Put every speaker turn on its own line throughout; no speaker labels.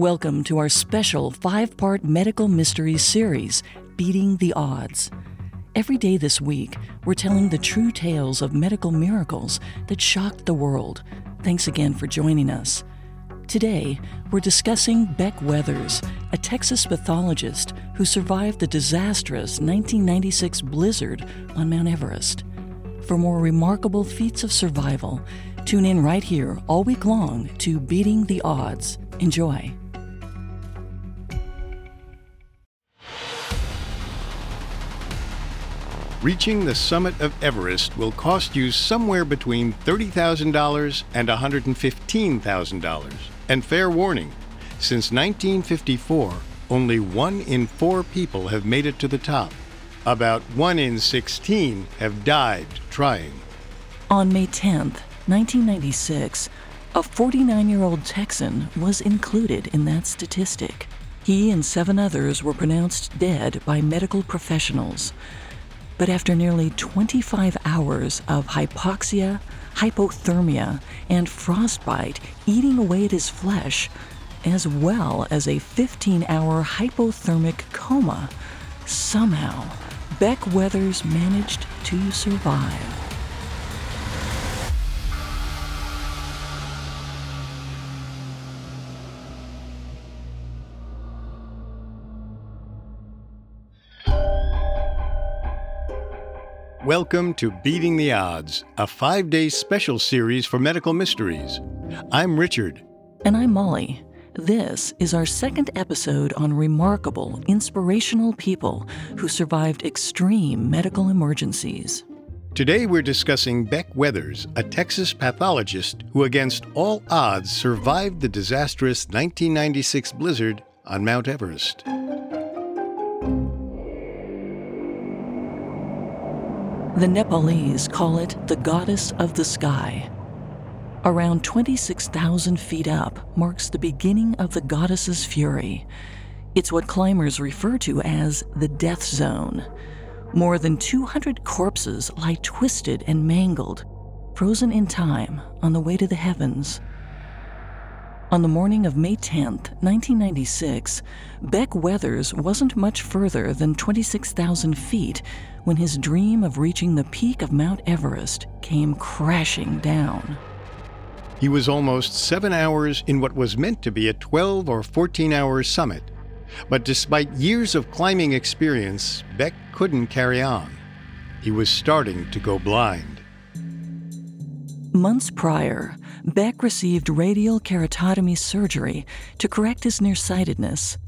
Welcome to our special five part medical mysteries series, Beating the Odds. Every day this week, we're telling the true tales of medical miracles that shocked the world. Thanks again for joining us. Today, we're discussing Beck Weathers, a Texas pathologist who survived the disastrous 1996 blizzard on Mount Everest. For more remarkable feats of survival, tune in right here all week long to Beating the Odds. Enjoy.
Reaching the summit of Everest will cost you somewhere between $30,000 and $115,000. And fair warning since 1954, only one in four people have made it to the top. About one in 16 have died trying.
On May 10th, 1996, a 49 year old Texan was included in that statistic. He and seven others were pronounced dead by medical professionals. But after nearly 25 hours of hypoxia, hypothermia, and frostbite eating away at his flesh, as well as a 15 hour hypothermic coma, somehow Beck Weathers managed to survive.
Welcome to Beating the Odds, a five day special series for medical mysteries. I'm Richard.
And I'm Molly. This is our second episode on remarkable, inspirational people who survived extreme medical emergencies.
Today we're discussing Beck Weathers, a Texas pathologist who, against all odds, survived the disastrous 1996 blizzard on Mount Everest.
The Nepalese call it the goddess of the sky. Around 26,000 feet up marks the beginning of the goddess's fury. It's what climbers refer to as the death zone. More than 200 corpses lie twisted and mangled, frozen in time on the way to the heavens. On the morning of May 10, 1996, Beck Weathers wasn't much further than 26,000 feet when his dream of reaching the peak of Mount Everest came crashing down.
He was almost seven hours in what was meant to be a 12 or 14 hour summit. But despite years of climbing experience, Beck couldn't carry on. He was starting to go blind.
Months prior, Beck received radial keratotomy surgery to correct his nearsightedness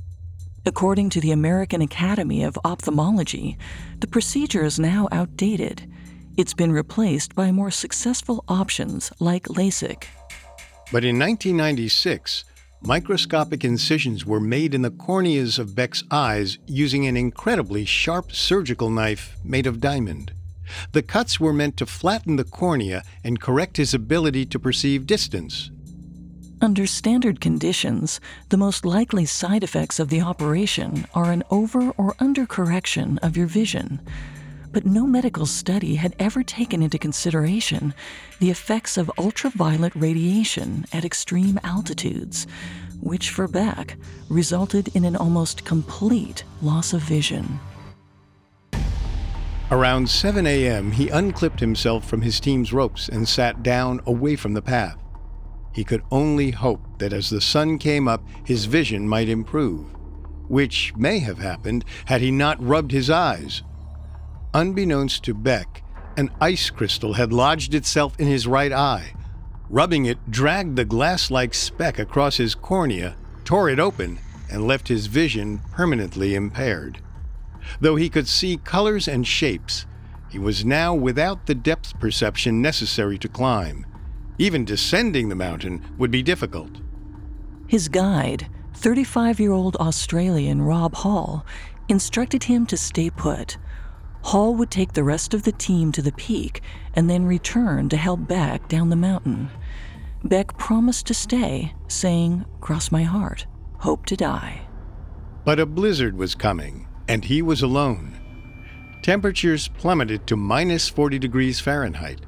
According to the American Academy of Ophthalmology, the procedure is now outdated. It's been replaced by more successful options like LASIK.
But in 1996, microscopic incisions were made in the corneas of Beck's eyes using an incredibly sharp surgical knife made of diamond. The cuts were meant to flatten the cornea and correct his ability to perceive distance.
Under standard conditions, the most likely side effects of the operation are an over or under correction of your vision. But no medical study had ever taken into consideration the effects of ultraviolet radiation at extreme altitudes, which for Beck resulted in an almost complete loss of vision.
Around 7 a.m., he unclipped himself from his team's ropes and sat down away from the path. He could only hope that as the sun came up, his vision might improve, which may have happened had he not rubbed his eyes. Unbeknownst to Beck, an ice crystal had lodged itself in his right eye. Rubbing it dragged the glass like speck across his cornea, tore it open, and left his vision permanently impaired. Though he could see colors and shapes, he was now without the depth perception necessary to climb. Even descending the mountain would be difficult.
His guide, 35 year old Australian Rob Hall, instructed him to stay put. Hall would take the rest of the team to the peak and then return to help Beck down the mountain. Beck promised to stay, saying, Cross my heart, hope to die.
But a blizzard was coming, and he was alone. Temperatures plummeted to minus 40 degrees Fahrenheit.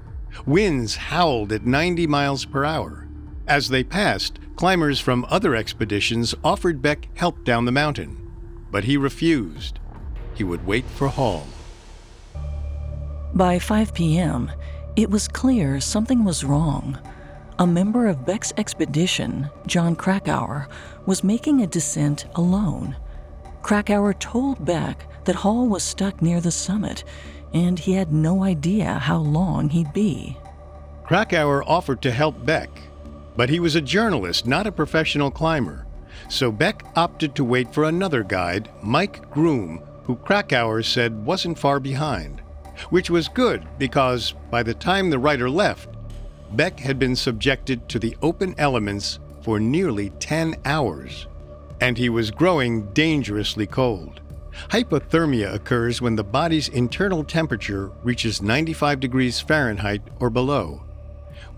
Winds howled at 90 miles per hour. As they passed, climbers from other expeditions offered Beck help down the mountain, but he refused. He would wait for Hall.
By 5 p.m., it was clear something was wrong. A member of Beck's expedition, Jon Krakauer, was making a descent alone. Krakauer told Beck that Hall was stuck near the summit, and he had no idea how long he'd be.
Krakauer offered to help Beck, but he was a journalist, not a professional climber. So Beck opted to wait for another guide, Mike Groom, who Krakauer said wasn't far behind, which was good because by the time the writer left, Beck had been subjected to the open elements for nearly 10 hours, and he was growing dangerously cold. Hypothermia occurs when the body's internal temperature reaches 95 degrees Fahrenheit or below.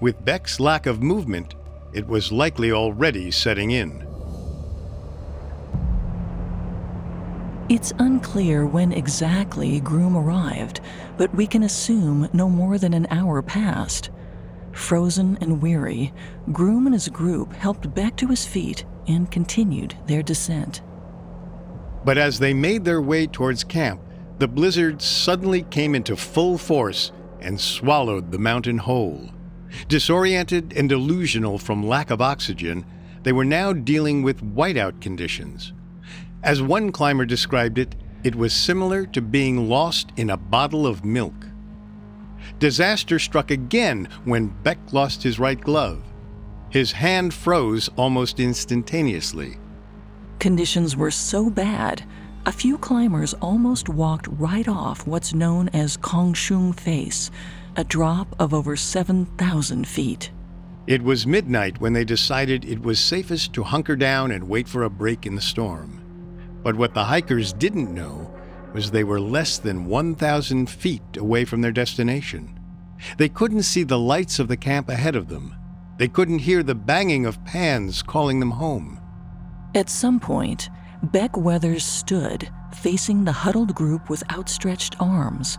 With Beck's lack of movement, it was likely already setting in.
It's unclear when exactly Groom arrived, but we can assume no more than an hour passed. Frozen and weary, Groom and his group helped Beck to his feet and continued their descent.
But as they made their way towards camp, the blizzard suddenly came into full force and swallowed the mountain whole. Disoriented and delusional from lack of oxygen, they were now dealing with whiteout conditions. As one climber described it, it was similar to being lost in a bottle of milk. Disaster struck again when Beck lost his right glove. His hand froze almost instantaneously.
Conditions were so bad, a few climbers almost walked right off what's known as Kangshung Face, a drop of over 7,000 feet.
It was midnight when they decided it was safest to hunker down and wait for a break in the storm. But what the hikers didn't know was they were less than 1,000 feet away from their destination. They couldn't see the lights of the camp ahead of them. They couldn't hear the banging of pans calling them home.
At some point, Beck Weathers stood, facing the huddled group with outstretched arms.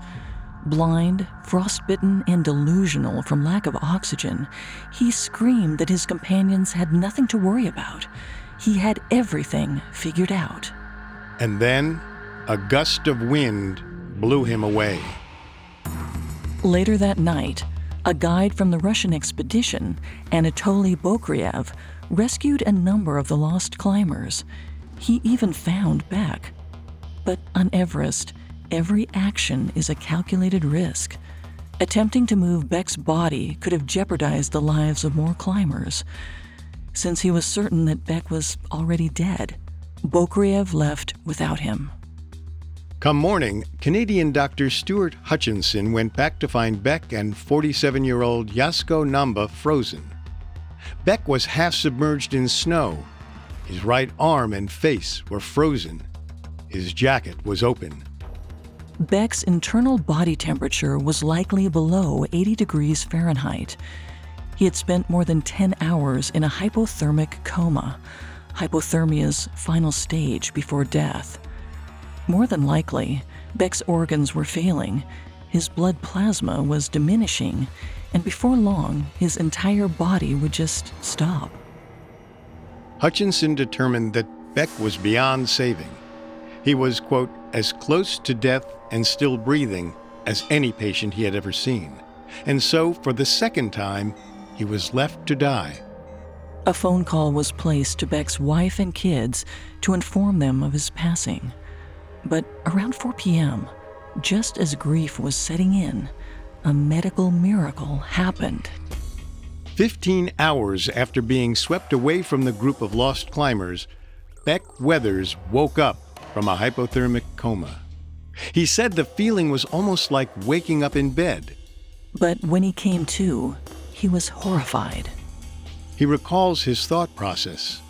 Blind, frostbitten, and delusional from lack of oxygen, he screamed that his companions had nothing to worry about. He had everything figured out.
And then a gust of wind blew him away.
Later that night, a guide from the Russian expedition, Anatoly Boukreev, rescued a number of the lost climbers. He even found Beck. But on Everest, every action is a calculated risk. Attempting to move Beck's body could have jeopardized the lives of more climbers. Since he was certain that Beck was already dead, Boukreev left without him.
Come morning, Canadian doctor Stuart Hutchinson went back to find Beck and 47 year old Yasuko Namba frozen. Beck was half submerged in snow. His right arm and face were frozen. His jacket was open.
Beck's internal body temperature was likely below 80 degrees Fahrenheit. He had spent more than 10 hours in a hypothermic coma, hypothermia's final stage before death. More than likely, Beck's organs were failing, his blood plasma was diminishing, and before long, his entire body would just stop.
Hutchinson determined that Beck was beyond saving. He was, quote, as close to death and still breathing as any patient he had ever seen. And so, for the second time, he was left to die.
A phone call was placed to Beck's wife and kids to inform them of his passing. But around 4 p.m., just as grief was setting in, a medical miracle happened.
Fifteen hours after being swept away from the group of lost climbers, Beck Weathers woke up from a hypothermic coma. He said the feeling was almost like waking up in bed.
But when he came to, he was horrified.
He recalls his thought process.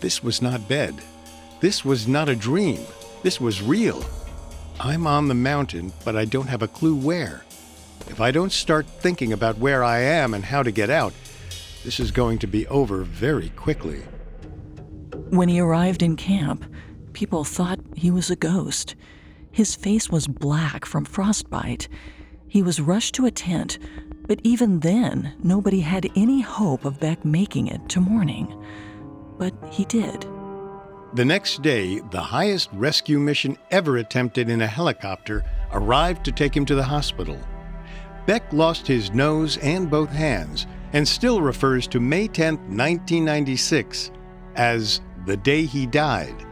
This was not bed. This was not a dream. This was real. I'm on the mountain, but I don't have a clue where. If I don't start thinking about where I am and how to get out, this is going to be over very quickly.
When he arrived in camp, people thought he was a ghost. His face was black from frostbite. He was rushed to a tent, but even then, nobody had any hope of Beck making it to morning. But he did.
The next day, the highest rescue mission ever attempted in a helicopter arrived to take him to the hospital. Beck lost his nose and both hands and still refers to May 10, 1996, as the day he died.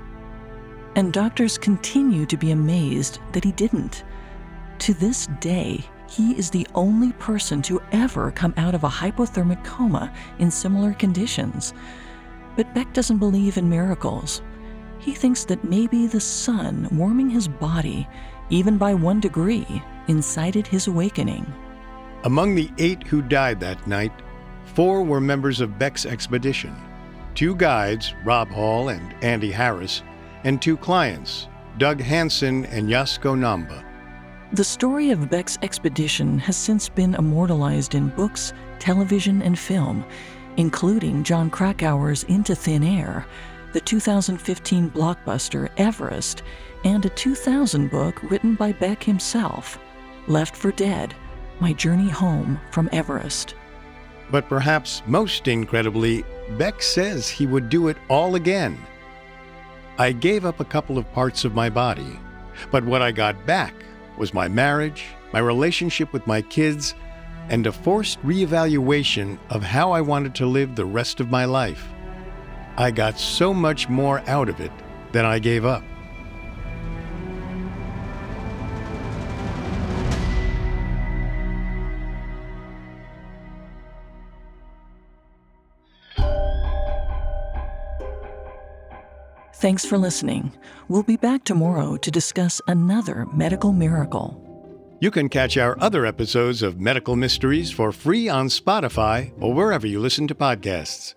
And doctors continue to be amazed that he didn't. To this day, he is the only person to ever come out of a hypothermic coma in similar conditions. But Beck doesn't believe in miracles. He thinks that maybe the sun warming his body, even by one degree, incited his awakening.
Among the eight who died that night, four were members of Beck's expedition two guides, Rob Hall and Andy Harris, and two clients, Doug Hansen and Yasuko Namba.
The story of Beck's expedition has since been immortalized in books, television, and film, including Jon Krakauer's Into Thin Air, the 2015 blockbuster Everest, and a 2000 book written by Beck himself, Left for Dead My Journey Home from Everest.
But perhaps most incredibly, Beck says he would do it all again. I gave up a couple of parts of my body, but what I got back was my marriage, my relationship with my kids, and a forced reevaluation of how I wanted to live the rest of my life. I got so much more out of it than I gave up.
Thanks for listening. We'll be back tomorrow to discuss another medical miracle.
You can catch our other episodes of Medical Mysteries for free on Spotify or wherever you listen to podcasts.